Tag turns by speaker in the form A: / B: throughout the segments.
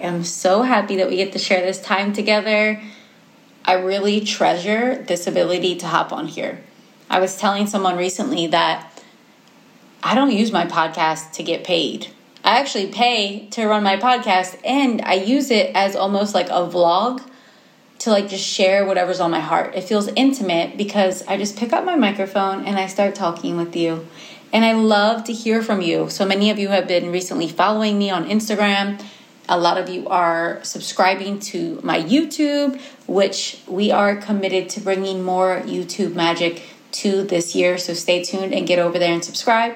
A: am so happy that we get to share this time together. I really treasure this ability to hop on here. I was telling someone recently that I don't use my podcast to get paid. I actually pay to run my podcast and I use it as almost like a vlog to like just share whatever's on my heart. It feels intimate because I just pick up my microphone and I start talking with you. And I love to hear from you. So many of you have been recently following me on Instagram. A lot of you are subscribing to my YouTube, which we are committed to bringing more YouTube magic to this year. So stay tuned and get over there and subscribe.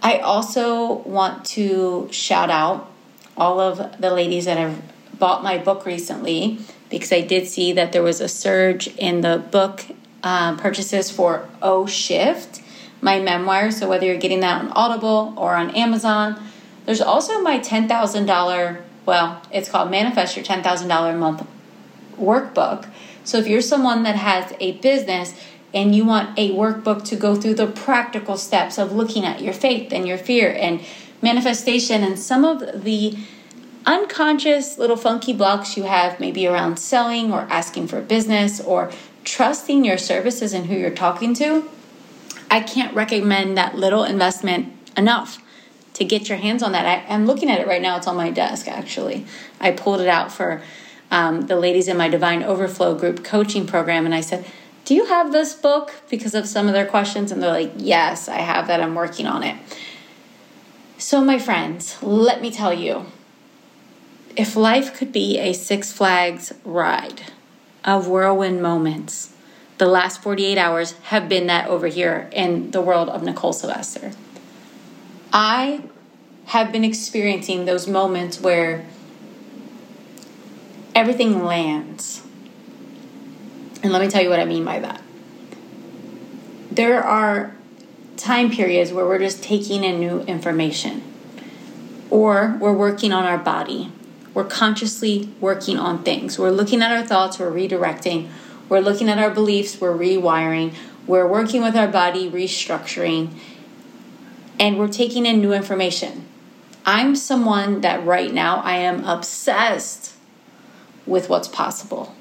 A: I also want to shout out all of the ladies that have bought my book recently because I did see that there was a surge in the book uh, purchases for O Shift, my memoir. So whether you're getting that on Audible or on Amazon, there's also my $10,000, well, it's called Manifest Your $10,000 a Month workbook. So if you're someone that has a business, and you want a workbook to go through the practical steps of looking at your faith and your fear and manifestation and some of the unconscious little funky blocks you have maybe around selling or asking for business or trusting your services and who you're talking to, I can't recommend that little investment enough to get your hands on that. I, am looking at it right now, it's on my desk actually. I pulled it out for um, the ladies in my Divine Overflow group coaching program, and I said, do you have this book? Because of some of their questions. And they're like, Yes, I have that. I'm working on it. So, my friends, let me tell you if life could be a Six Flags ride of whirlwind moments, the last 48 hours have been that over here in the world of Nicole Sylvester. I have been experiencing those moments where everything lands and let me tell you what I mean by that. There are time periods where we're just taking in new information, or we're working on our body. We're consciously working on things. We're looking at our thoughts, we're redirecting. We're looking at our beliefs, we're rewiring. We're working with our body, restructuring. And we're taking in new information. I'm someone that right now I am obsessed with what's possible.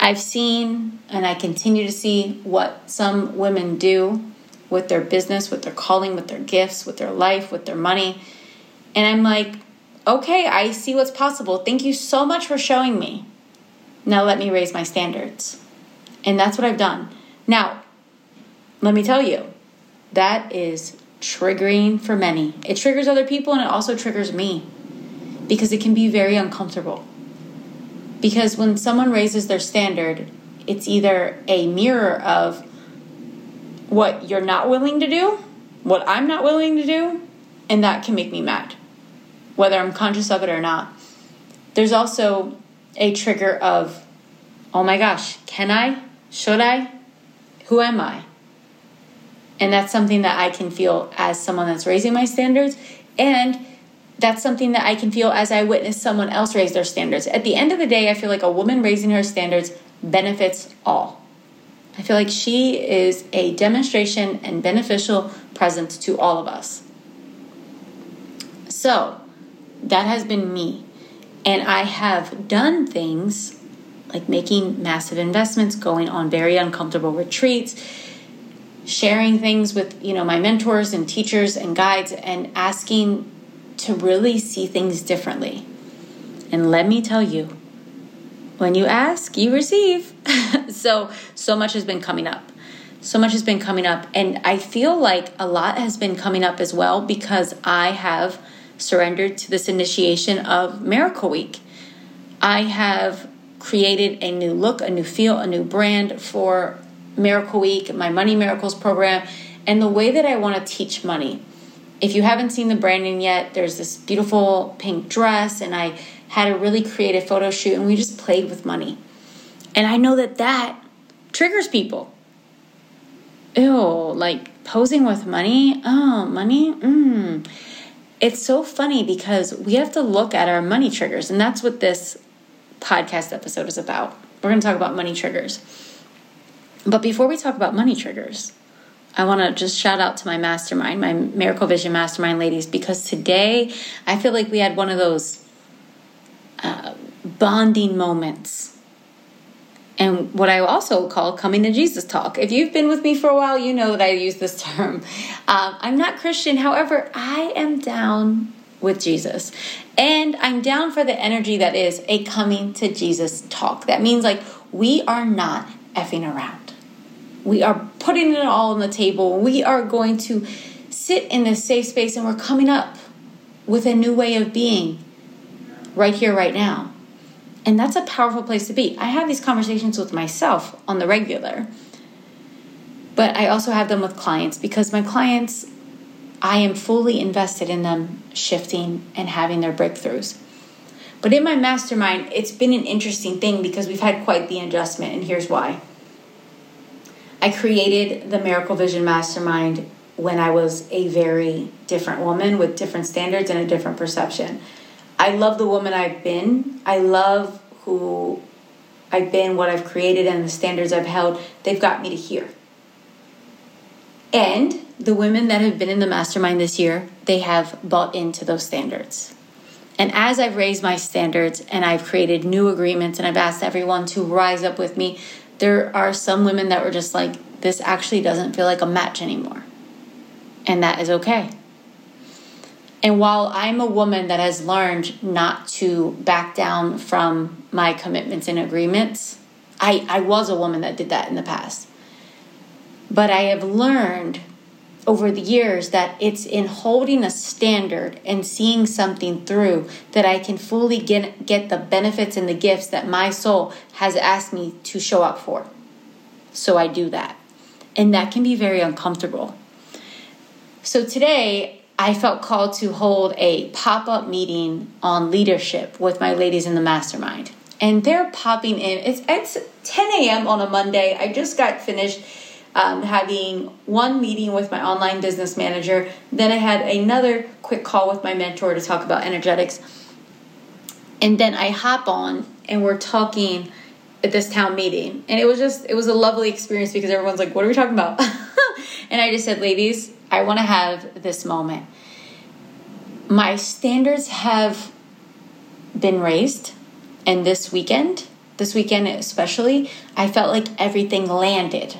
A: I've seen and I continue to see what some women do with their business, with their calling, with their gifts, with their life, with their money. And I'm like, okay, I see what's possible. Thank you so much for showing me. Now let me raise my standards. And that's what I've done. Now, let me tell you, that is triggering for many. It triggers other people and it also triggers me because it can be very uncomfortable. Because when someone raises their standard, it's either a mirror of what you're not willing to do, what I'm not willing to do, and that can make me mad, whether I'm conscious of it or not. There's also a trigger of, oh my gosh, can I? Should I? Who am I? And that's something that I can feel as someone that's raising my standards. And that's something that I can feel as I witness someone else raise their standards. At the end of the day, I feel like a woman raising her standards benefits all. I feel like she is a demonstration and beneficial presence to all of us. So, that has been me. And I have done things like making massive investments, going on very uncomfortable retreats, sharing things with, you know, my mentors and teachers and guides and asking to really see things differently. And let me tell you, when you ask, you receive. so, so much has been coming up. So much has been coming up. And I feel like a lot has been coming up as well because I have surrendered to this initiation of Miracle Week. I have created a new look, a new feel, a new brand for Miracle Week, my Money Miracles program, and the way that I want to teach money if you haven't seen the branding yet, there's this beautiful pink dress, and I had a really creative photo shoot, and we just played with money. And I know that that triggers people. Ew, like posing with money? Oh, money? Mmm. It's so funny because we have to look at our money triggers, and that's what this podcast episode is about. We're going to talk about money triggers. But before we talk about money triggers, I want to just shout out to my mastermind, my Miracle Vision Mastermind ladies, because today I feel like we had one of those bonding moments. And what I also call coming to Jesus talk. If you've been with me for a while, you know that I use this term. Um, I'm not Christian, however, I am down with Jesus. And I'm down for the energy that is a coming to Jesus talk. That means like we are not effing around. We are putting it all on the table. We are going to sit in this safe space and we're coming up with a new way of being right here, right now. And that's a powerful place to be. I have these conversations with myself on the regular, but I also have them with clients because my clients, I am fully invested in them shifting and having their breakthroughs. But in my mastermind, it's been an interesting thing because we've had quite the adjustment, and here's why. I created the Miracle Vision Mastermind when I was a very different woman with different standards and a different perception. I love the woman I've been. I love who I've been, what I've created, and the standards I've held. They've got me to here. And the women that have been in the mastermind this year, they have bought into those standards. And as I've raised my standards and I've created new agreements and I've asked everyone to rise up with me, there are some women that were just like, this actually doesn't feel like a match anymore. And that is okay. And while I'm a woman that has learned not to back down from my commitments and agreements, I, I was a woman that did that in the past. But I have learned over the years that it's in holding a standard and seeing something through that I can fully get, get the benefits and the gifts that my soul has asked me to show up for. So I do that. And that can be very uncomfortable. So today, I felt called to hold a pop up meeting on leadership with my ladies in the mastermind. And they're popping in. It's, it's 10 a.m. on a Monday. I just got finished um, having one meeting with my online business manager. Then I had another quick call with my mentor to talk about energetics. And then I hop on and we're talking at this town meeting. And it was just, it was a lovely experience because everyone's like, what are we talking about? and I just said, ladies, I want to have this moment. My standards have been raised. And this weekend, this weekend especially, I felt like everything landed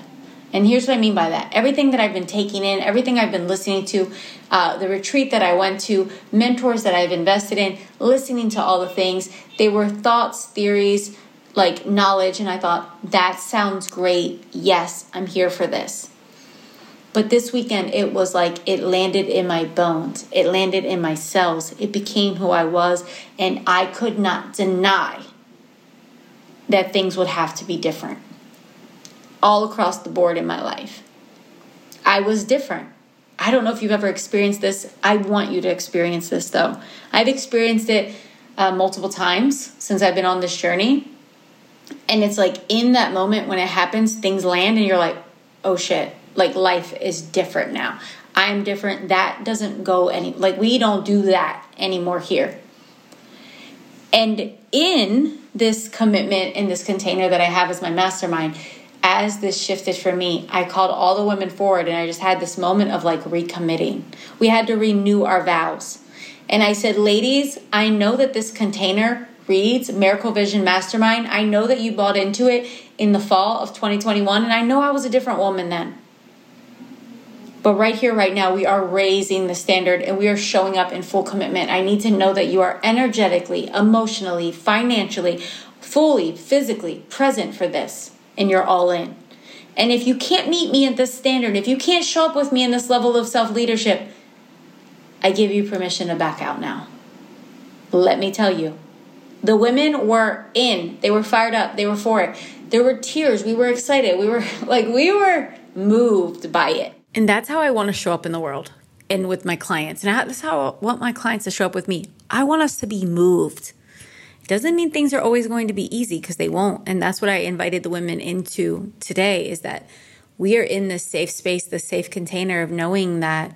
A: and here's what I mean by that everything that I've been taking in, everything I've been listening to, uh, the retreat that I went to, mentors that I've invested in, listening to all the things, they were thoughts, theories, like knowledge. And I thought, that sounds great. Yes, I'm here for this. But this weekend, it was like it landed in my bones, it landed in my cells, it became who I was, and I could not deny that things would have to be different all across the board in my life. I was different. I don't know if you've ever experienced this. I want you to experience this though. I've experienced it uh, multiple times since I've been on this journey. And it's like in that moment when it happens, things land and you're like, oh shit, like life is different now. I'm different. That doesn't go any, like we don't do that anymore here. And in this commitment, in this container that I have as my mastermind, as this shifted for me, I called all the women forward and I just had this moment of like recommitting. We had to renew our vows. And I said, Ladies, I know that this container reads Miracle Vision Mastermind. I know that you bought into it in the fall of 2021, and I know I was a different woman then. But right here, right now, we are raising the standard and we are showing up in full commitment. I need to know that you are energetically, emotionally, financially, fully, physically present for this and you're all in. And if you can't meet me at this standard, if you can't show up with me in this level of self leadership, I give you permission to back out now. Let me tell you, the women were in, they were fired up, they were for it. There were tears, we were excited, we were like, we were moved by it. And that's how I want to show up in the world and with my clients. And that's how I want my clients to show up with me. I want us to be moved doesn't mean things are always going to be easy because they won't. And that's what I invited the women into today is that we are in this safe space, the safe container of knowing that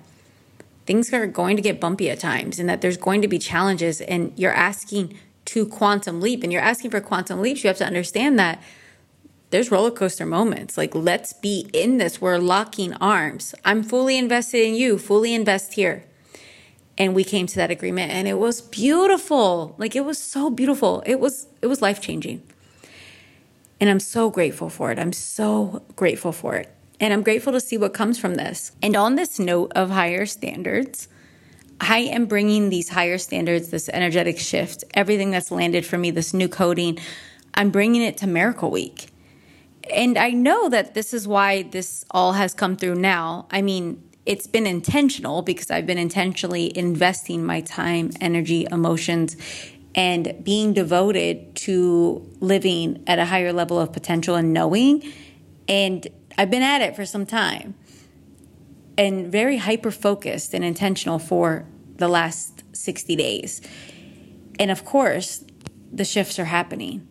A: things are going to get bumpy at times and that there's going to be challenges and you're asking to quantum leap and you're asking for quantum leaps. You have to understand that there's roller coaster moments. Like, let's be in this. We're locking arms. I'm fully invested in you, fully invest here. And we came to that agreement and it was beautiful. Like it was so beautiful. It was it was life-changing. And I'm so grateful for it. I'm so grateful for it. And I'm grateful to see what comes from this. And on this note of higher standards, I am bringing these higher standards, this energetic shift, everything that's landed for me, this new coding, I'm bringing it to Miracle Week. And I know that this is why this all has come through now. I mean, it's been intentional because I've been intentionally investing my time, energy, emotions, and being devoted to living at a higher level of potential and knowing. And I've been at it for some time and very hyper focused and intentional for the last 60 days. And of course, the shifts are happening.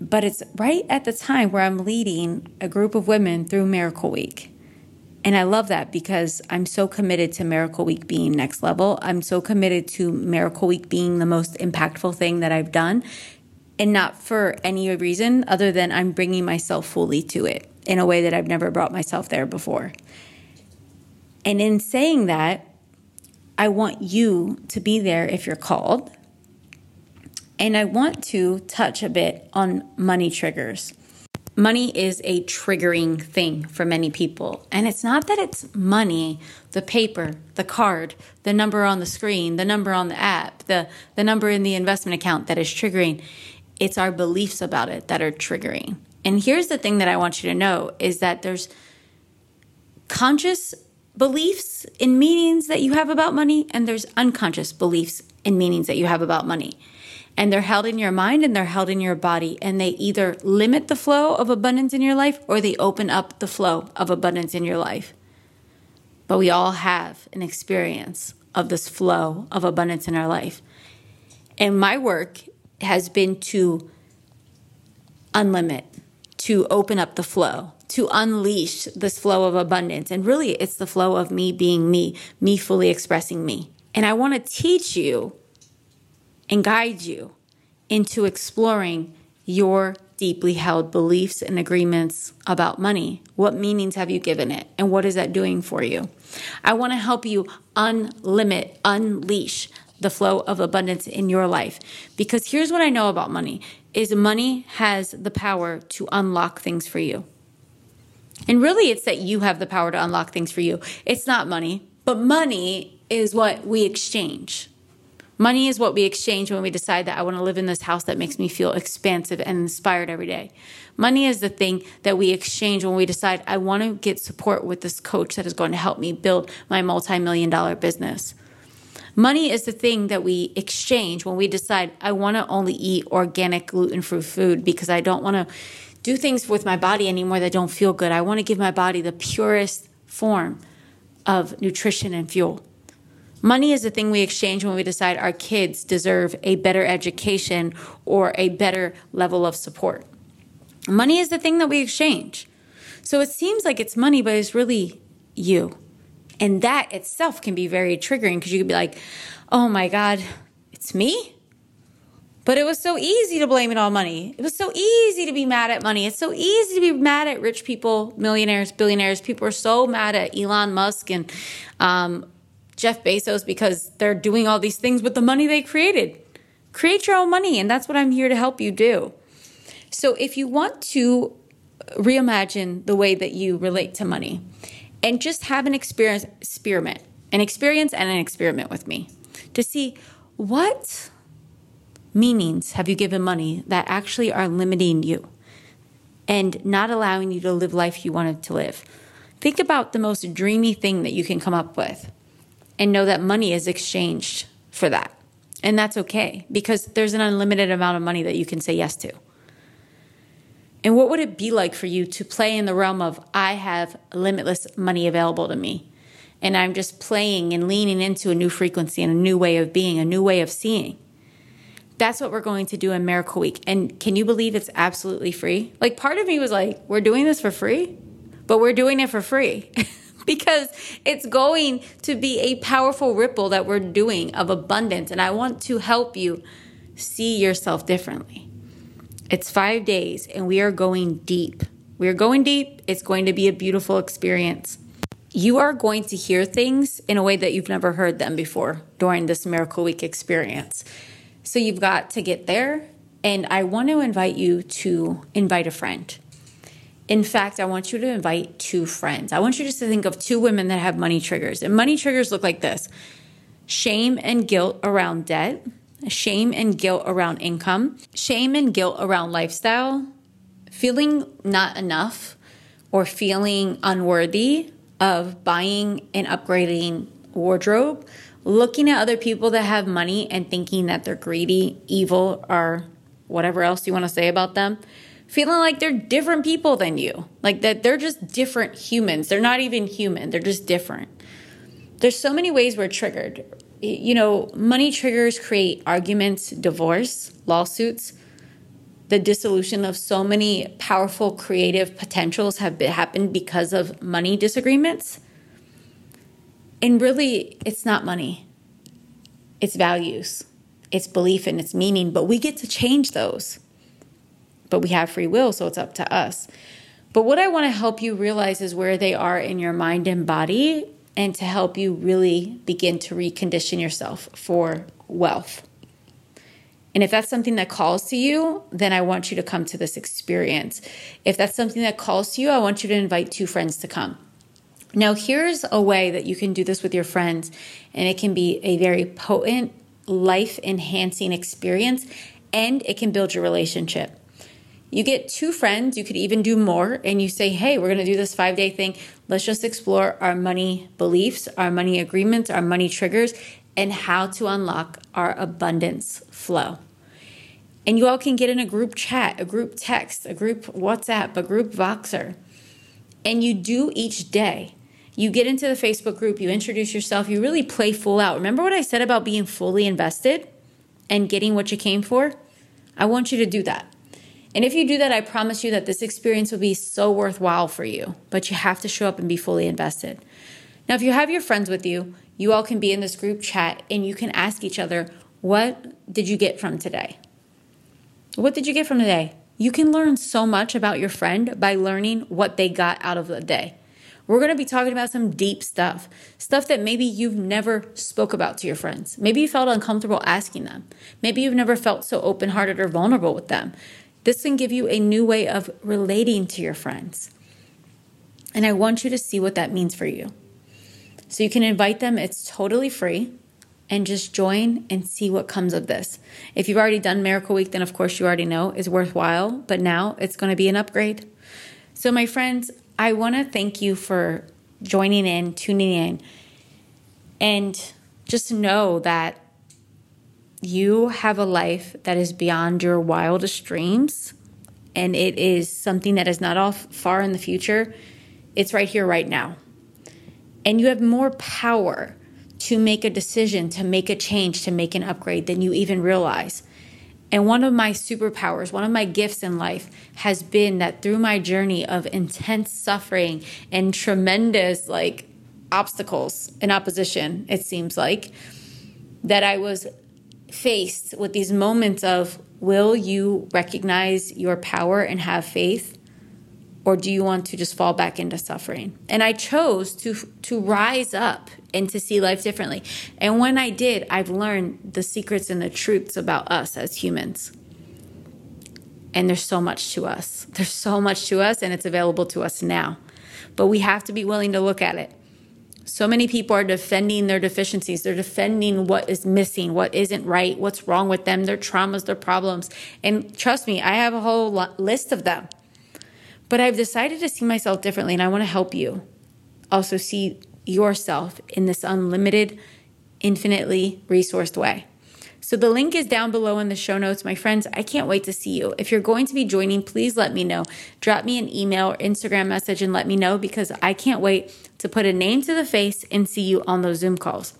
A: But it's right at the time where I'm leading a group of women through Miracle Week. And I love that because I'm so committed to Miracle Week being next level. I'm so committed to Miracle Week being the most impactful thing that I've done. And not for any reason other than I'm bringing myself fully to it in a way that I've never brought myself there before. And in saying that, I want you to be there if you're called. And I want to touch a bit on money triggers. Money is a triggering thing for many people. And it's not that it's money, the paper, the card, the number on the screen, the number on the app, the, the number in the investment account that is triggering. It's our beliefs about it that are triggering. And here's the thing that I want you to know is that there's conscious beliefs and meanings that you have about money, and there's unconscious beliefs and meanings that you have about money. And they're held in your mind and they're held in your body, and they either limit the flow of abundance in your life or they open up the flow of abundance in your life. But we all have an experience of this flow of abundance in our life. And my work has been to unlimit, to open up the flow, to unleash this flow of abundance. And really, it's the flow of me being me, me fully expressing me. And I want to teach you and guide you into exploring your deeply held beliefs and agreements about money. What meanings have you given it? And what is that doing for you? I want to help you unlimit, unleash the flow of abundance in your life. Because here's what I know about money is money has the power to unlock things for you. And really, it's that you have the power to unlock things for you. It's not money, but money is what we exchange. Money is what we exchange when we decide that I want to live in this house that makes me feel expansive and inspired every day. Money is the thing that we exchange when we decide I want to get support with this coach that is going to help me build my multi million dollar business. Money is the thing that we exchange when we decide I want to only eat organic gluten free food because I don't want to do things with my body anymore that don't feel good. I want to give my body the purest form of nutrition and fuel. Money is the thing we exchange when we decide our kids deserve a better education or a better level of support. Money is the thing that we exchange. So it seems like it's money, but it's really you. And that itself can be very triggering because you could be like, oh my God, it's me? But it was so easy to blame it on money. It was so easy to be mad at money. It's so easy to be mad at rich people, millionaires, billionaires. People are so mad at Elon Musk and um, Jeff Bezos because they're doing all these things with the money they created. Create your own money, and that's what I'm here to help you do. So if you want to reimagine the way that you relate to money and just have an experience experiment, an experience and an experiment with me to see what meanings have you given money that actually are limiting you and not allowing you to live life you wanted to live? Think about the most dreamy thing that you can come up with and know that money is exchanged for that. And that's okay because there's an unlimited amount of money that you can say yes to. And what would it be like for you to play in the realm of, I have limitless money available to me? And I'm just playing and leaning into a new frequency and a new way of being, a new way of seeing. That's what we're going to do in Miracle Week. And can you believe it's absolutely free? Like, part of me was like, we're doing this for free, but we're doing it for free. because it's going to be a powerful ripple that we're doing of abundance. And I want to help you see yourself differently. It's five days and we are going deep. We are going deep. It's going to be a beautiful experience. you are going to hear things in a way that you've never heard them before during this Miracle Week experience. So you've got to get there. And I want to invite you to invite a friend. In fact, I want you to invite two friends. I want you just to think of two women that have money triggers. And money triggers look like this. Shame and guilt around debt, shame and guilt around income, shame and guilt around lifestyle, feeling not enough or feeling unworthy of buying and upgrading wardrobe, looking at other people that have money and thinking that they're greedy, evil, or whatever else you want to say about them, feeling like they're different people than you, like that they're just different humans. They're not even human, they're just different. There's so many ways we're triggered. You know, money triggers create arguments, divorce, lawsuits. The dissolution of so many powerful creative potentials have been, happened because of money disagreements. And really, it's not money, it's values, it's belief, and it's meaning, but we get to change those. But we have free will, so it's up to us. But what I want to help you realize is where they are in your mind and body, and to help you really begin to recondition yourself for wealth. And if that's something that calls to you, then I want you to come to this experience. If that's something that calls to you, I want you to invite two friends to come. Now, here's a way that you can do this with your friends, and it can be a very potent, life enhancing experience, and it can build your relationship. You get two friends, you could even do more, and you say, Hey, we're gonna do this five day thing. Let's just explore our money beliefs, our money agreements, our money triggers, and how to unlock our abundance flow. And you all can get in a group chat, a group text, a group WhatsApp, a group Voxer. And you do each day you get into the Facebook group, you introduce yourself, you really play full out. Remember what I said about being fully invested and getting what you came for? I want you to do that. And if you do that, I promise you that this experience will be so worthwhile for you. But you have to show up and be fully invested. Now, if you have your friends with you, you all can be in this group chat and you can ask each other, What did you get from today? What did you get from today? You can learn so much about your friend by learning what they got out of the day. We're going to be talking about some deep stuff, stuff that maybe you've never spoke about to your friends. Maybe you felt uncomfortable asking them. Maybe you've never felt so open-hearted or vulnerable with them. This can give you a new way of relating to your friends. And I want you to see what that means for you. So you can invite them, it's totally free, and just join and see what comes of this. If you've already done Miracle Week, then of course you already know it's worthwhile, but now it's going to be an upgrade. So, my friends, I want to thank you for joining in, tuning in, and just know that you have a life that is beyond your wildest dreams, and it is something that is not off far in the future. It's right here, right now. And you have more power to make a decision, to make a change, to make an upgrade than you even realize. And one of my superpowers, one of my gifts in life has been that through my journey of intense suffering and tremendous like obstacles and opposition, it seems like, that I was faced with these moments of will you recognize your power and have faith? Or do you want to just fall back into suffering? And I chose to to rise up and to see life differently. And when I did, I've learned the secrets and the truths about us as humans. And there's so much to us. There's so much to us, and it's available to us now. But we have to be willing to look at it. So many people are defending their deficiencies. They're defending what is missing, what isn't right, what's wrong with them, their traumas, their problems. And trust me, I have a whole list of them. But I've decided to see myself differently, and I want to help you also see yourself in this unlimited, infinitely resourced way. So the link is down below in the show notes. My friends, I can't wait to see you. If you're going to be joining, please let me know. Drop me an email or Instagram message and let me know because I can't wait to put a name to the face and see you on those Zoom calls.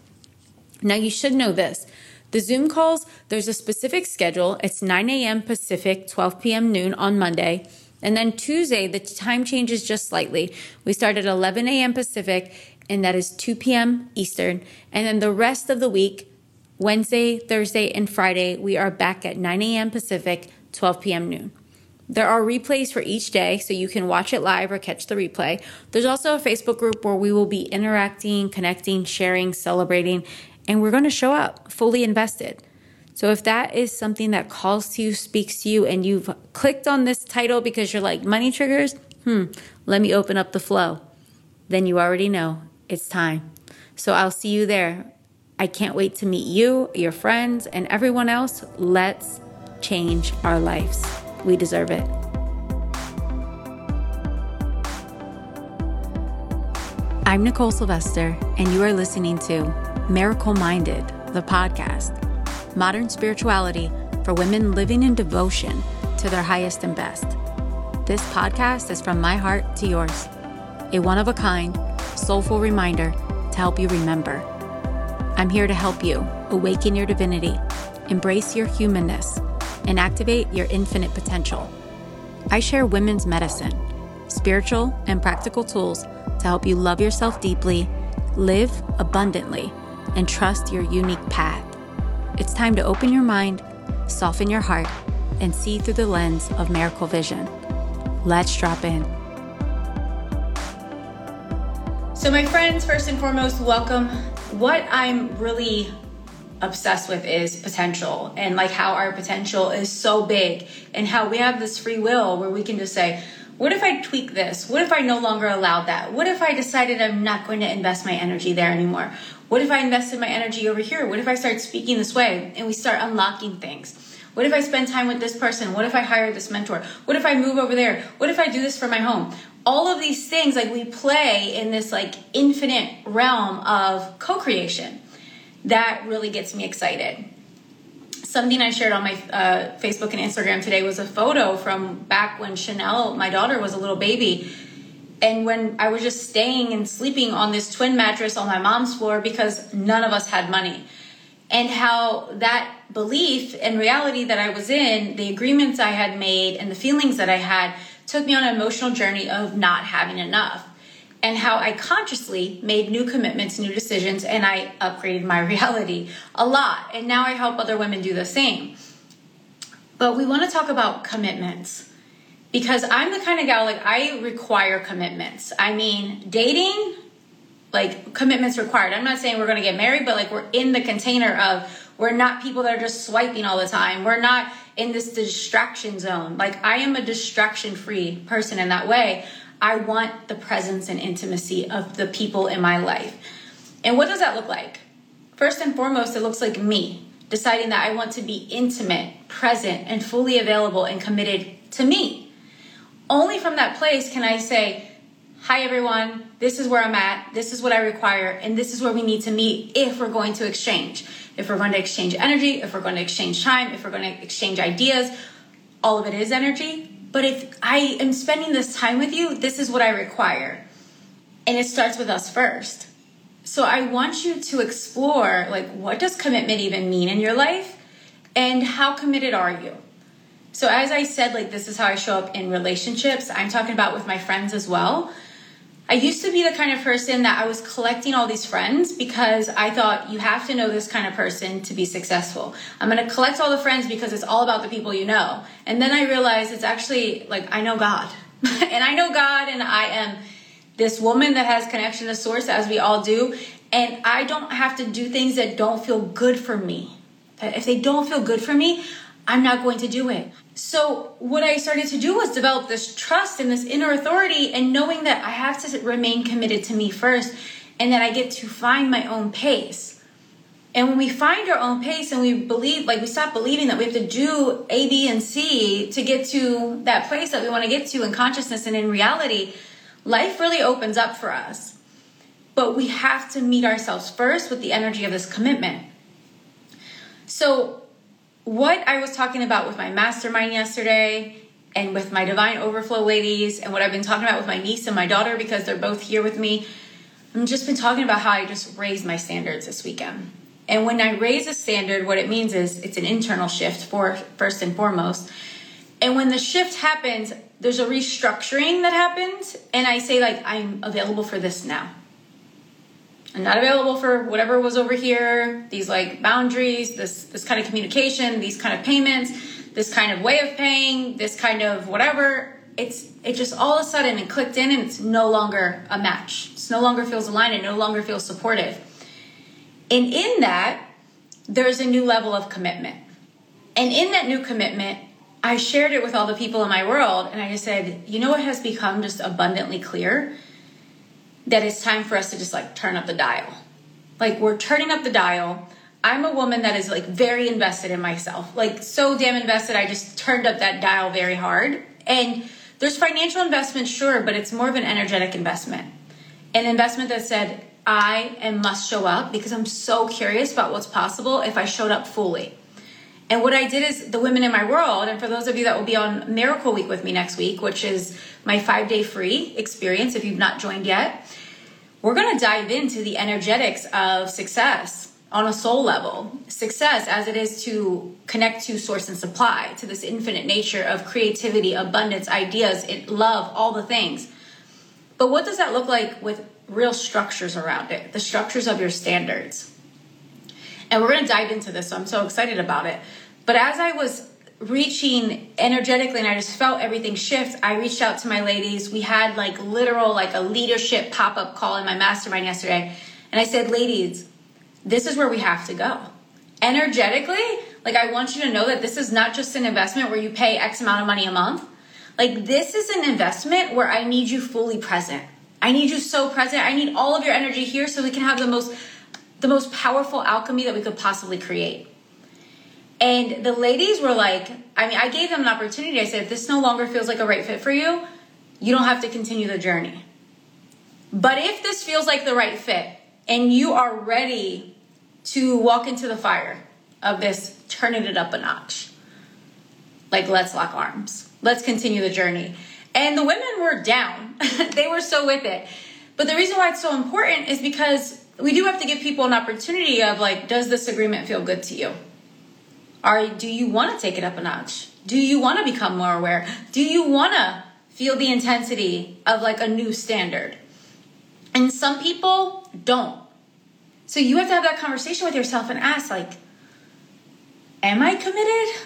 A: Now, you should know this. The Zoom calls, there's a specific schedule. It's 9 a.m. Pacific, 12 p.m. noon on Monday. And then Tuesday, the time changes just slightly. We start at 11 a.m. Pacific and that is 2 p.m. Eastern. And then the rest of the week, Wednesday, Thursday, and Friday, we are back at 9 a.m. Pacific, 12 p.m. noon. There are replays for each day, so you can watch it live or catch the replay. There's also a Facebook group where we will be interacting, connecting, sharing, celebrating, and we're going to show up fully invested. So if that is something that calls to you, speaks to you, and you've clicked on this title because you're like, money triggers, hmm, let me open up the flow, then you already know it's time. So I'll see you there. I can't wait to meet you, your friends, and everyone else. Let's change our lives. We deserve it. I'm Nicole Sylvester, and you are listening to Miracle Minded, the podcast modern spirituality for women living in devotion to their highest and best. This podcast is from my heart to yours, a one of a kind, soulful reminder to help you remember. I'm here to help you awaken your divinity, embrace your humanness, and activate your infinite potential. I share women's medicine, spiritual and practical tools to help you love yourself deeply, live abundantly, and trust your unique path. It's time to open your mind, soften your heart, and see through the lens of miracle vision. Let's drop in. So, my friends, first and foremost, welcome. What I'm really obsessed with is potential and like how our potential is so big and how we have this free will where we can just say, what if I tweak this? What if I no longer allowed that? What if I decided I'm not going to invest my energy there anymore? What if I invested my energy over here? What if I start speaking this way and we start unlocking things? What if I spend time with this person? What if I hire this mentor? What if I move over there? What if I do this for my home? All of these things, like we play in this like infinite realm of co-creation. That really gets me excited. Something I shared on my uh, Facebook and Instagram today was a photo from back when Chanel, my daughter, was a little baby. And when I was just staying and sleeping on this twin mattress on my mom's floor because none of us had money and how that belief and reality that I was in, the agreements I had made, and the feelings that I had took me on an emotional journey of not having enough. And how I consciously made new commitments, new decisions, and I upgraded my reality a lot. And now I help other women do the same. But we want to talk about commitments because I'm the kind of gal like I require commitments. I mean, dating, like commitments required. I'm not saying we're going to get married, but like we're in the container of we're not people that are just swiping all the time. We're not in this distraction zone. Like I am a distraction free person in that way. I want the presence and intimacy of the people in my life. And what does that look like? First and foremost, it looks like me deciding that I want to be intimate, present, and fully available and committed to me. Only from that place can I say, Hi everyone, this is where I'm at, this is what I require, and this is where we need to meet if we're going to exchange. If we're going to exchange energy, if we're going to exchange time, if we're going to exchange ideas, all of it is energy. But if I am spending this time with you, this is what I require. And it starts with us first. So I want you to explore like what does commitment even mean in your life and how committed are you? So as I said like this is how I show up in relationships. I'm talking about with my friends as well. I used to be the kind of person that I was collecting all these friends because I thought you have to know this kind of person to be successful. I'm going to collect all the friends because it's all about the people you know. And then I realized it's actually like I know God. and I know God and I am this woman that has connection to source as we all do and I don't have to do things that don't feel good for me. If they don't feel good for me, I'm not going to do it. So, what I started to do was develop this trust and this inner authority, and knowing that I have to remain committed to me first and that I get to find my own pace. And when we find our own pace and we believe, like we stop believing that we have to do A, B, and C to get to that place that we want to get to in consciousness and in reality, life really opens up for us. But we have to meet ourselves first with the energy of this commitment. So, what I was talking about with my mastermind yesterday and with my divine overflow ladies and what I've been talking about with my niece and my daughter because they're both here with me. I've just been talking about how I just raised my standards this weekend. And when I raise a standard, what it means is it's an internal shift for first and foremost. And when the shift happens, there's a restructuring that happens and I say like I'm available for this now. I'm not available for whatever was over here, these like boundaries, this this kind of communication, these kind of payments. this kind of way of paying, this kind of whatever. It's it just all of a sudden it clicked in and it's no longer a match. It's no longer feels aligned, it no longer feels supportive. And in that, there's a new level of commitment. And in that new commitment, I shared it with all the people in my world and I just said, you know what has become just abundantly clear? That it's time for us to just like turn up the dial. Like we're turning up the dial. I'm a woman that is like very invested in myself. Like so damn invested, I just turned up that dial very hard. And there's financial investment, sure, but it's more of an energetic investment. An investment that said, I and must show up because I'm so curious about what's possible if I showed up fully. And what I did is the women in my world, and for those of you that will be on Miracle Week with me next week, which is my five day free experience if you've not joined yet, we're gonna dive into the energetics of success on a soul level. Success as it is to connect to source and supply, to this infinite nature of creativity, abundance, ideas, love, all the things. But what does that look like with real structures around it, the structures of your standards. And we're going to dive into this, so I'm so excited about it. But as I was reaching energetically and I just felt everything shift, I reached out to my ladies. We had like literal, like a leadership pop up call in my mastermind yesterday. And I said, ladies, this is where we have to go. Energetically, like I want you to know that this is not just an investment where you pay X amount of money a month. Like this is an investment where I need you fully present. I need you so present. I need all of your energy here so we can have the most the most powerful alchemy that we could possibly create. And the ladies were like, I mean, I gave them an opportunity. I said, if this no longer feels like a right fit for you, you don't have to continue the journey. But if this feels like the right fit and you are ready to walk into the fire of this turning it up a notch, like let's lock arms. Let's continue the journey. And the women were down. they were so with it. But the reason why it's so important is because we do have to give people an opportunity of like, does this agreement feel good to you? Are do you want to take it up a notch? Do you want to become more aware? Do you want to feel the intensity of like a new standard? And some people don't. So you have to have that conversation with yourself and ask like, am I committed?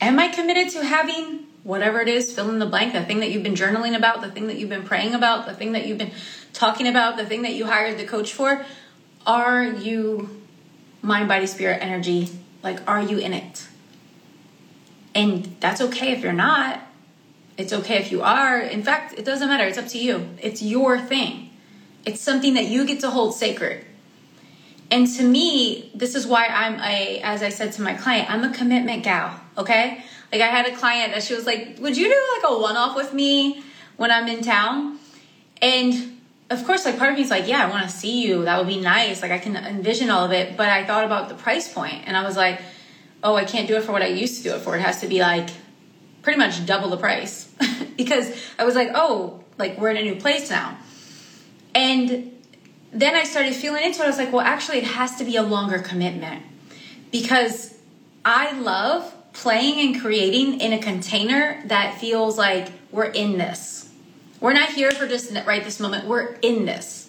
A: Am I committed to having whatever it is, fill in the blank, the thing that you've been journaling about, the thing that you've been praying about, the thing that you've been talking about, the thing that you hired the coach for, are you mind, body, spirit, energy? Like, are you in it? And that's okay if you're not. It's okay if you are. In fact, it doesn't matter. It's up to you. It's your thing. It's something that you get to hold sacred. And to me, this is why I'm a, as I said to my client, I'm a commitment gal, okay? Like I had a client that she was like, "Would you do like a one-off with me when I'm in town?" And of course, like part of me is like, "Yeah, I want to see you. That would be nice. Like I can envision all of it." But I thought about the price point, and I was like, "Oh, I can't do it for what I used to do it for. It has to be like pretty much double the price." because I was like, "Oh, like we're in a new place now." And then I started feeling into it. I was like, "Well, actually, it has to be a longer commitment." Because I love playing and creating in a container that feels like we're in this. We're not here for just right this moment, we're in this.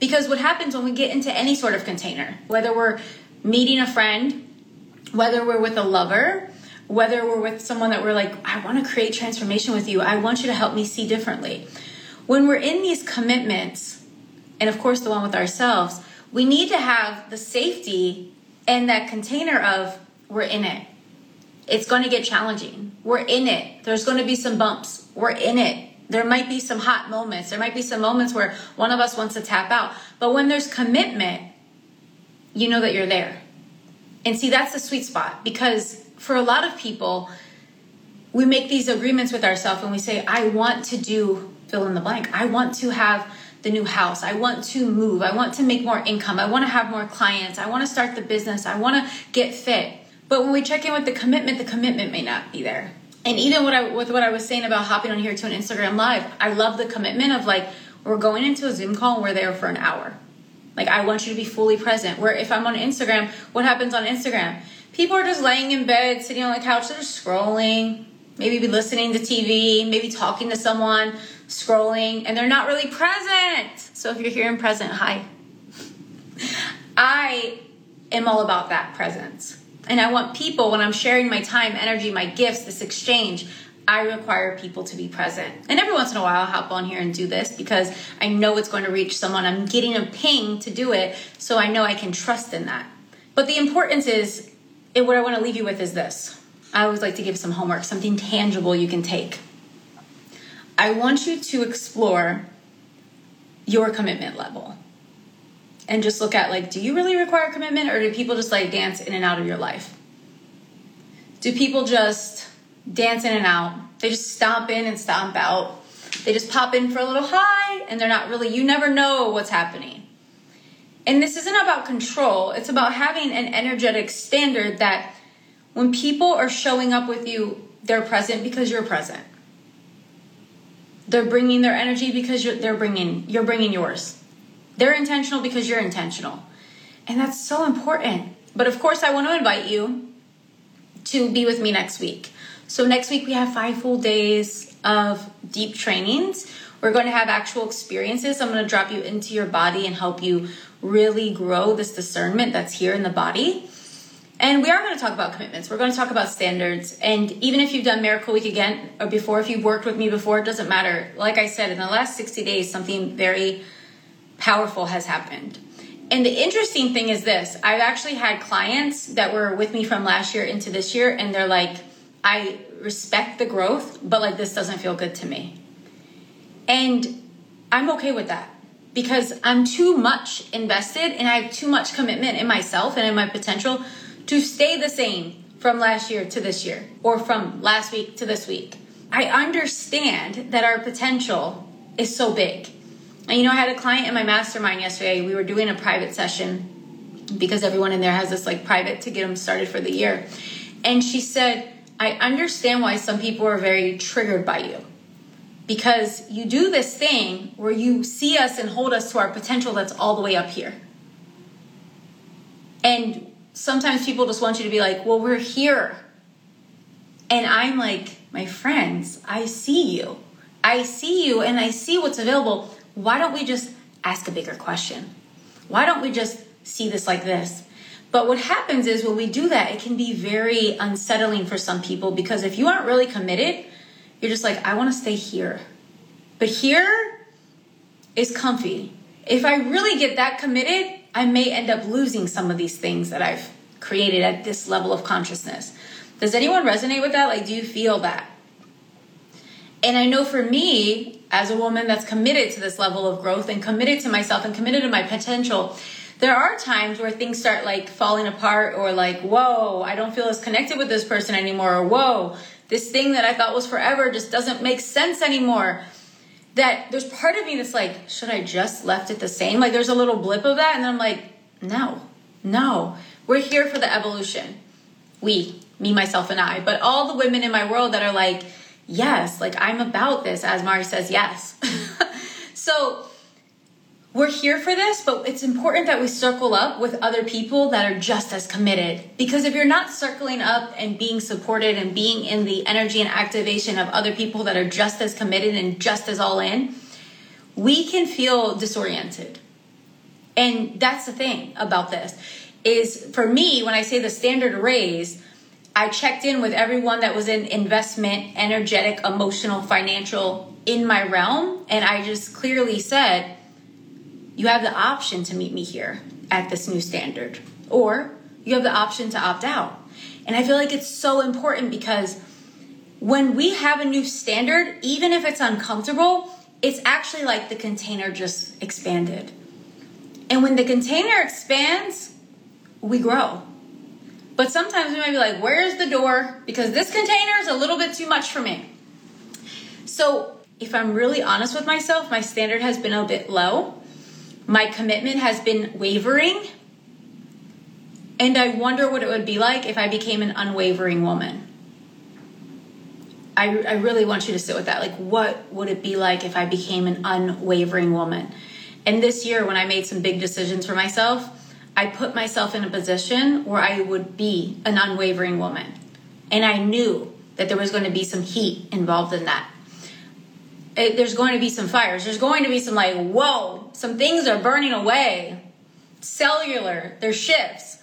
A: Because what happens when we get into any sort of container, whether we're meeting a friend, whether we're with a lover, whether we're with someone that we're like, I want to create transformation with you, I want you to help me see differently. When we're in these commitments, and of course the one with ourselves, we need to have the safety and that container of we're in it it's going to get challenging. We're in it. There's going to be some bumps. We're in it. There might be some hot moments. There might be some moments where one of us wants to tap out. But when there's commitment, you know that you're there. And see, that's the sweet spot because for a lot of people, we make these agreements with ourselves and we say, I want to do fill in the blank. I want to have the new house. I want to move. I want to make more income. I want to have more clients. I want to start the business. I want to get fit. But when we check in with the commitment, the commitment may not be there. And even what I with what I was saying about hopping on here to an Instagram live, I love the commitment of like we're going into a Zoom call and we're there for an hour. Like I want you to be fully present. Where if I'm on Instagram, what happens on Instagram? People are just laying in bed, sitting on the couch, they're scrolling, maybe be listening to TV, maybe talking to someone, scrolling, and they're not really present. So if you're here in present, hi. I am all about that presence And I want people, when I'm sharing my time, energy, my gifts, this exchange, I require people to be present. And every once in a while, I'll hop on here and do this because I know it's going to reach someone. I'm getting a ping to do it, so I know I can trust in that. But the importance is, and what I want to leave you with is this. I always like to give some homework, something tangible you can take. I want you to explore your commitment level and just look at like, do you really require commitment or do people just like dance in and out of your life? Do people just dance in and out? They just stomp in and stomp out. They just pop in for a little high and they're not really, you never know what's happening. And this isn't about control, it's about having an energetic standard that when people are showing up with you, they're present because you're present. They're bringing their energy because you're, they're bringing you're bringing yours. They're intentional because you're intentional. And that's so important. But of course, I want to invite you to be with me next week. So, next week we have five full days of deep trainings. We're going to have actual experiences. I'm going to drop you into your body and help you really grow this discernment that's here in the body. And we are going to talk about commitments. We're going to talk about standards. And even if you've done Miracle Week again or before, if you've worked with me before, it doesn't matter. Like I said, in the last 60 days, something very powerful has happened. And the interesting thing is this I've actually had clients that were with me from last year into this year, and they're like, I respect the growth, but like this doesn't feel good to me. And I'm okay with that because I'm too much invested and I have too much commitment in myself and in my potential to stay the same from last year to this year or from last week to this week. I understand that our potential is so big and you know, I had a client in my mastermind yesterday. We were doing a private session because everyone in there has this like private to get them started for the year. And she said, I understand why some people are very triggered by you because you do this thing where you see us and hold us to our potential that's all the way up here. And sometimes people just want you to be like, well, we're here. And I'm like, my friends, I see you. I see you and I see what's available why don't we just ask a bigger question? Why don't we just see this like this? But what happens is when we do that, it can be very unsettling for some people because if you aren't really committed, you're just like, I want to stay here. But here is comfy. If I really get that committed, I may end up losing some of these things that I've created at this level of consciousness. Does anyone resonate with that? Like, do you feel that? And I know for me, as a woman that's committed to this level of growth and committed to myself and committed to my potential, there are times where things start like falling apart or like, whoa, I don't feel as connected with this person anymore, or whoa, this thing that I thought was forever just doesn't make sense anymore. That there's part of me that's like, should I just left it the same? Like there's a little blip of that, and I'm like, no, no. We're here for the evolution. We, me, myself, and I. But all the women in my world that are like, yes, like I'm about this, as Mari says, yes. so we're here for this, but it's important that we circle up with other people that are just as committed. Because if you're not circling up and being supported and being in the energy and activation of other people that are just as committed and just as all in, we can feel disoriented. And that's the thing about this is for me when I say the standard raise, I checked in with everyone that was in investment, energetic, emotional, financial in my realm. And I just clearly said, you have the option to meet me here at this new standard, or you have the option to opt out. And I feel like it's so important because when we have a new standard, even if it's uncomfortable, it's actually like the container just expanded. And when the container expands, we grow but sometimes we might be like, where's the door? Because this container is a little bit too much for me. So, if I'm really honest with myself, my standard has been a bit low. My commitment has been wavering. And I wonder what it would be like if I became an unwavering woman. I, I really want you to sit with that. Like, what would it be like if I became an unwavering woman? And this year, when I made some big decisions for myself, I put myself in a position where I would be an unwavering woman. And I knew that there was going to be some heat involved in that. It, there's going to be some fires. There's going to be some, like, whoa, some things are burning away. Cellular, there's shifts.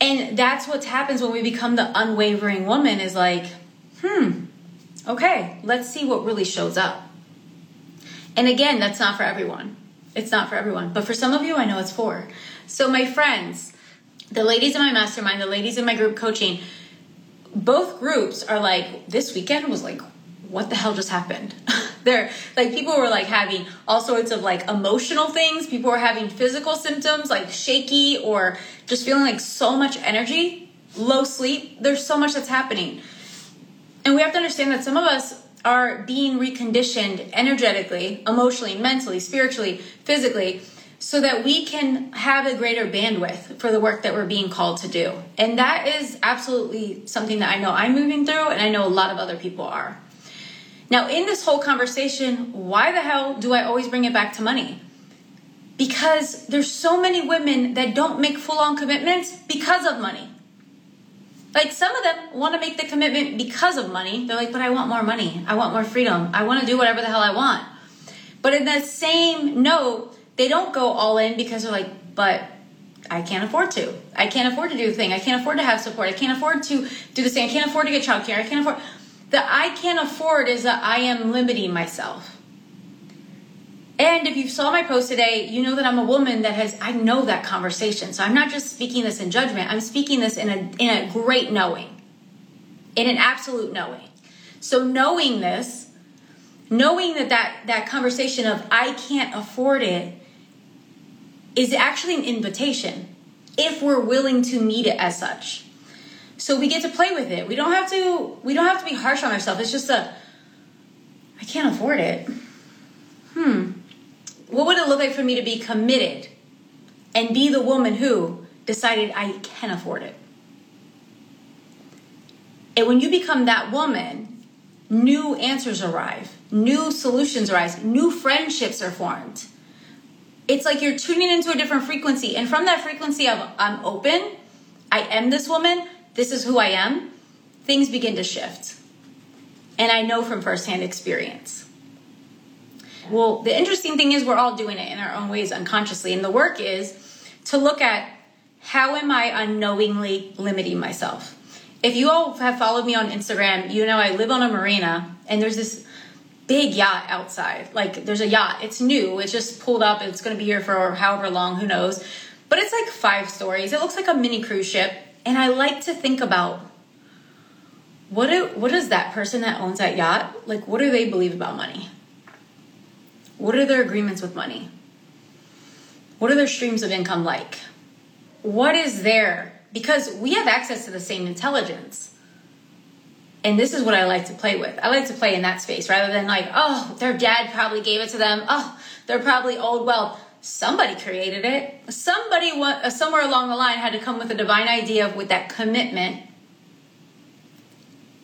A: And that's what happens when we become the unwavering woman is like, hmm, okay, let's see what really shows up. And again, that's not for everyone. It's not for everyone. But for some of you, I know it's for. So, my friends, the ladies in my mastermind, the ladies in my group coaching, both groups are like, this weekend was like, what the hell just happened? there, like, people were like having all sorts of like emotional things. People were having physical symptoms like shaky or just feeling like so much energy, low sleep. There's so much that's happening. And we have to understand that some of us are being reconditioned energetically, emotionally, mentally, spiritually, physically, so that we can have a greater bandwidth for the work that we're being called to do. And that is absolutely something that I know I'm moving through, and I know a lot of other people are. Now, in this whole conversation, why the hell do I always bring it back to money? Because there's so many women that don't make full on commitments because of money. Like some of them want to make the commitment because of money. They're like, but I want more money. I want more freedom. I want to do whatever the hell I want. But in that same note, they don't go all in because they're like, but I can't afford to. I can't afford to do the thing. I can't afford to have support. I can't afford to do the thing. I can't afford to get childcare. I can't afford. The I can't afford is that I am limiting myself. And if you saw my post today, you know that I'm a woman that has, I know that conversation. So I'm not just speaking this in judgment, I'm speaking this in a, in a great knowing, in an absolute knowing. So knowing this, knowing that that, that conversation of I can't afford it is actually an invitation if we're willing to meet it as such. So we get to play with it. We don't have to we don't have to be harsh on ourselves. It's just a I can't afford it. Hmm what would it look like for me to be committed and be the woman who decided I can afford it? And when you become that woman, new answers arrive, new solutions arise, new friendships are formed. It's like you're tuning into a different frequency. And from that frequency of I'm open, I am this woman, this is who I am, things begin to shift. And I know from firsthand experience. Well, the interesting thing is we're all doing it in our own ways unconsciously. And the work is to look at how am I unknowingly limiting myself? If you all have followed me on Instagram, you know I live on a marina and there's this big yacht outside. Like there's a yacht. It's new. It's just pulled up. It's going to be here for however long, who knows. But it's like five stories. It looks like a mini cruise ship. And I like to think about what do, what does that person that owns that yacht like what do they believe about money? What are their agreements with money? What are their streams of income like? What is there? Because we have access to the same intelligence. And this is what I like to play with. I like to play in that space rather than like, oh, their dad probably gave it to them. Oh, they're probably old. Well, somebody created it. Somebody, uh, somewhere along the line, had to come with a divine idea with that commitment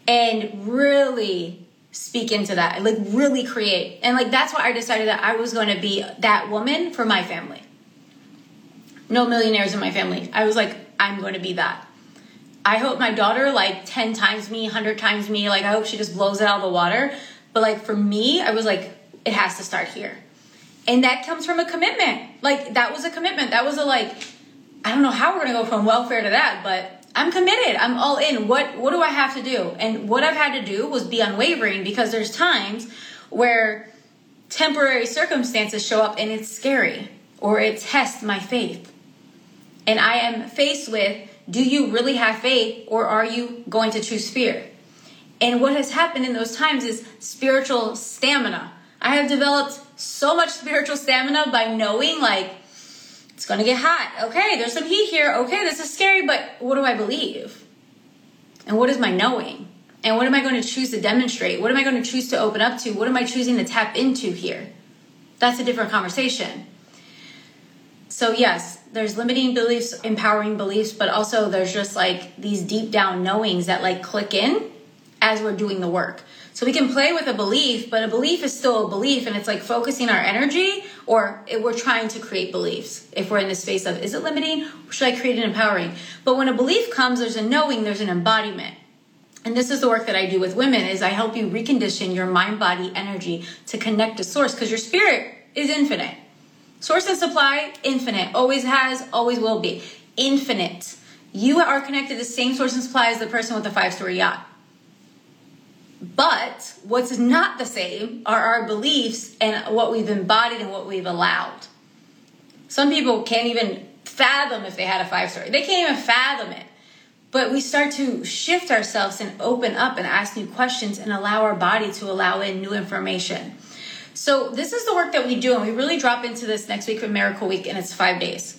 A: and really speak into that like really create and like that's why i decided that i was going to be that woman for my family no millionaires in my family i was like i'm going to be that i hope my daughter like 10 times me 100 times me like i hope she just blows it out of the water but like for me i was like it has to start here and that comes from a commitment like that was a commitment that was a like i don't know how we're to go from welfare to that but I'm committed. I'm all in. What what do I have to do? And what I've had to do was be unwavering because there's times where temporary circumstances show up and it's scary or it tests my faith. And I am faced with do you really have faith or are you going to choose fear? And what has happened in those times is spiritual stamina. I have developed so much spiritual stamina by knowing like it's to get hot. Okay, there's some heat here. Okay, this is scary, but what do I believe? And what is my knowing? And what am I going to choose to demonstrate? What am I going to choose to open up to? What am I choosing to tap into here? That's a different conversation. So, yes, there's limiting beliefs, empowering beliefs, but also there's just like these deep down knowings that like click in as we're doing the work. So we can play with a belief, but a belief is still a belief, and it's like focusing our energy, or we're trying to create beliefs. If we're in the space of, is it limiting, should I create an empowering? But when a belief comes, there's a knowing, there's an embodiment. And this is the work that I do with women is I help you recondition your mind body energy to connect to source because your spirit is infinite. Source and supply infinite, always has, always will be. Infinite. You are connected to the same source and supply as the person with the five story yacht. But what's not the same are our beliefs and what we've embodied and what we've allowed. Some people can't even fathom if they had a five story, they can't even fathom it. But we start to shift ourselves and open up and ask new questions and allow our body to allow in new information. So, this is the work that we do, and we really drop into this next week for Miracle Week, and it's five days.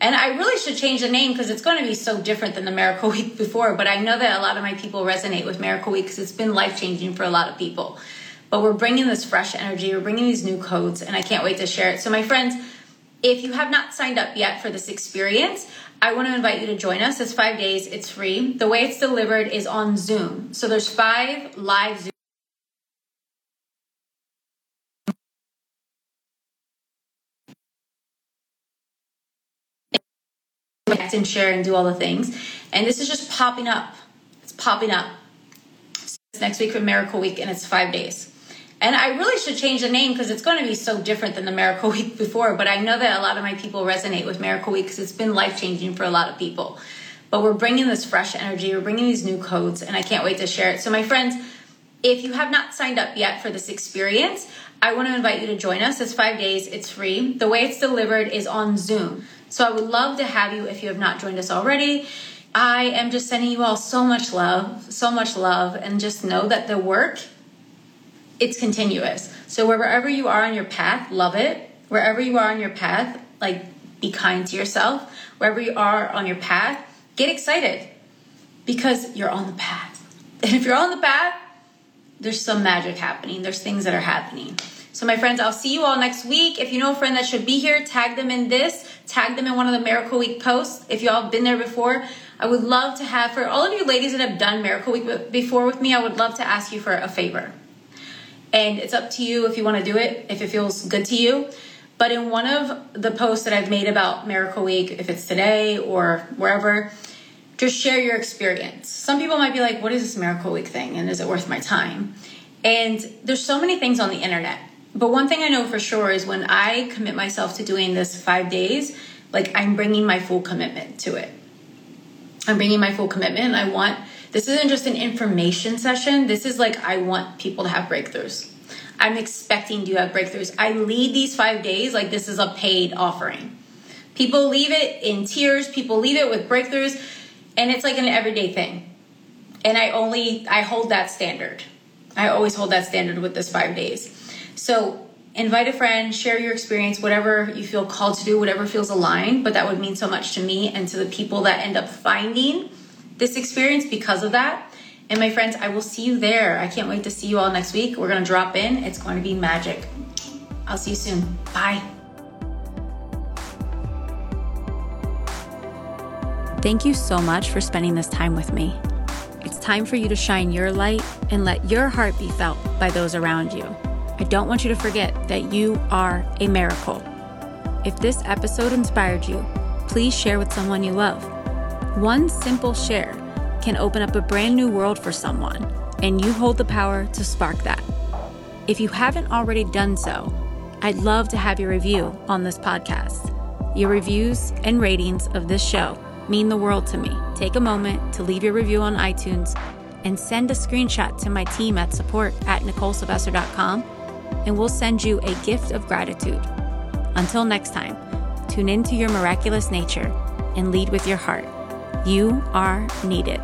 A: And I really should change the name because it's going to be so different than the Miracle Week before. But I know that a lot of my people resonate with Miracle Week because it's been life changing for a lot of people. But we're bringing this fresh energy, we're bringing these new codes, and I can't wait to share it. So, my friends, if you have not signed up yet for this experience, I want to invite you to join us. It's five days, it's free. The way it's delivered is on Zoom. So there's five live Zoom. And share and do all the things. And this is just popping up. It's popping up. It's next week for Miracle Week, and it's five days. And I really should change the name because it's going to be so different than the Miracle Week before. But I know that a lot of my people resonate with Miracle Week because it's been life changing for a lot of people. But we're bringing this fresh energy, we're bringing these new codes, and I can't wait to share it. So, my friends, if you have not signed up yet for this experience, I want to invite you to join us. It's five days, it's free. The way it's delivered is on Zoom. So, I would love to have you if you have not joined us already. I am just sending you all so much love, so much love, and just know that the work it's continuous. So wherever you are on your path, love it. Wherever you are on your path, like be kind to yourself. Wherever you are on your path, get excited because you're on the path. And if you're on the path, there's some magic happening. There's things that are happening. So, my friends, I'll see you all next week. If you know a friend that should be here, tag them in this, tag them in one of the Miracle Week posts. If y'all have been there before, I would love to have, for all of you ladies that have done Miracle Week before with me, I would love to ask you for a favor and it's up to you if you want to do it, if it feels good to you. But in one of the posts that I've made about Miracle Week, if it's today or wherever, just share your experience. Some people might be like, what is this Miracle Week thing? And is it worth my time? And there's so many things on the internet. But one thing I know for sure is when I commit myself to doing this five days, like I'm bringing my full commitment to it. I'm bringing my full commitment. I want this isn't just an information session. This is like, I want people to have breakthroughs. I'm expecting you to have breakthroughs. I lead these five days like this is a paid offering. People leave it in tears, people leave it with breakthroughs, and it's like an everyday thing. And I only, I hold that standard. I always hold that standard with this five days. So invite a friend, share your experience, whatever you feel called to do, whatever feels aligned. But that would mean so much to me and to the people that end up finding this experience because of that. And my friends, I will see you there. I can't wait to see you all next week. We're going to drop in. It's going to be magic. I'll see you soon. Bye.
B: Thank you so much for spending this time with me. Time for you to shine your light and let your heart be felt by those around you. I don't want you to forget that you are a miracle. If this episode inspired you, please share with someone you love. One simple share can open up a brand new world for someone, and you hold the power to spark that. If you haven't already done so, I'd love to have your review on this podcast. Your reviews and ratings of this show mean the world to me. Take a moment to leave your review on iTunes and send a screenshot to my team at support at NicoleSylvester.com, and we'll send you a gift of gratitude. Until next time, tune into your miraculous nature and lead with your heart. You are needed.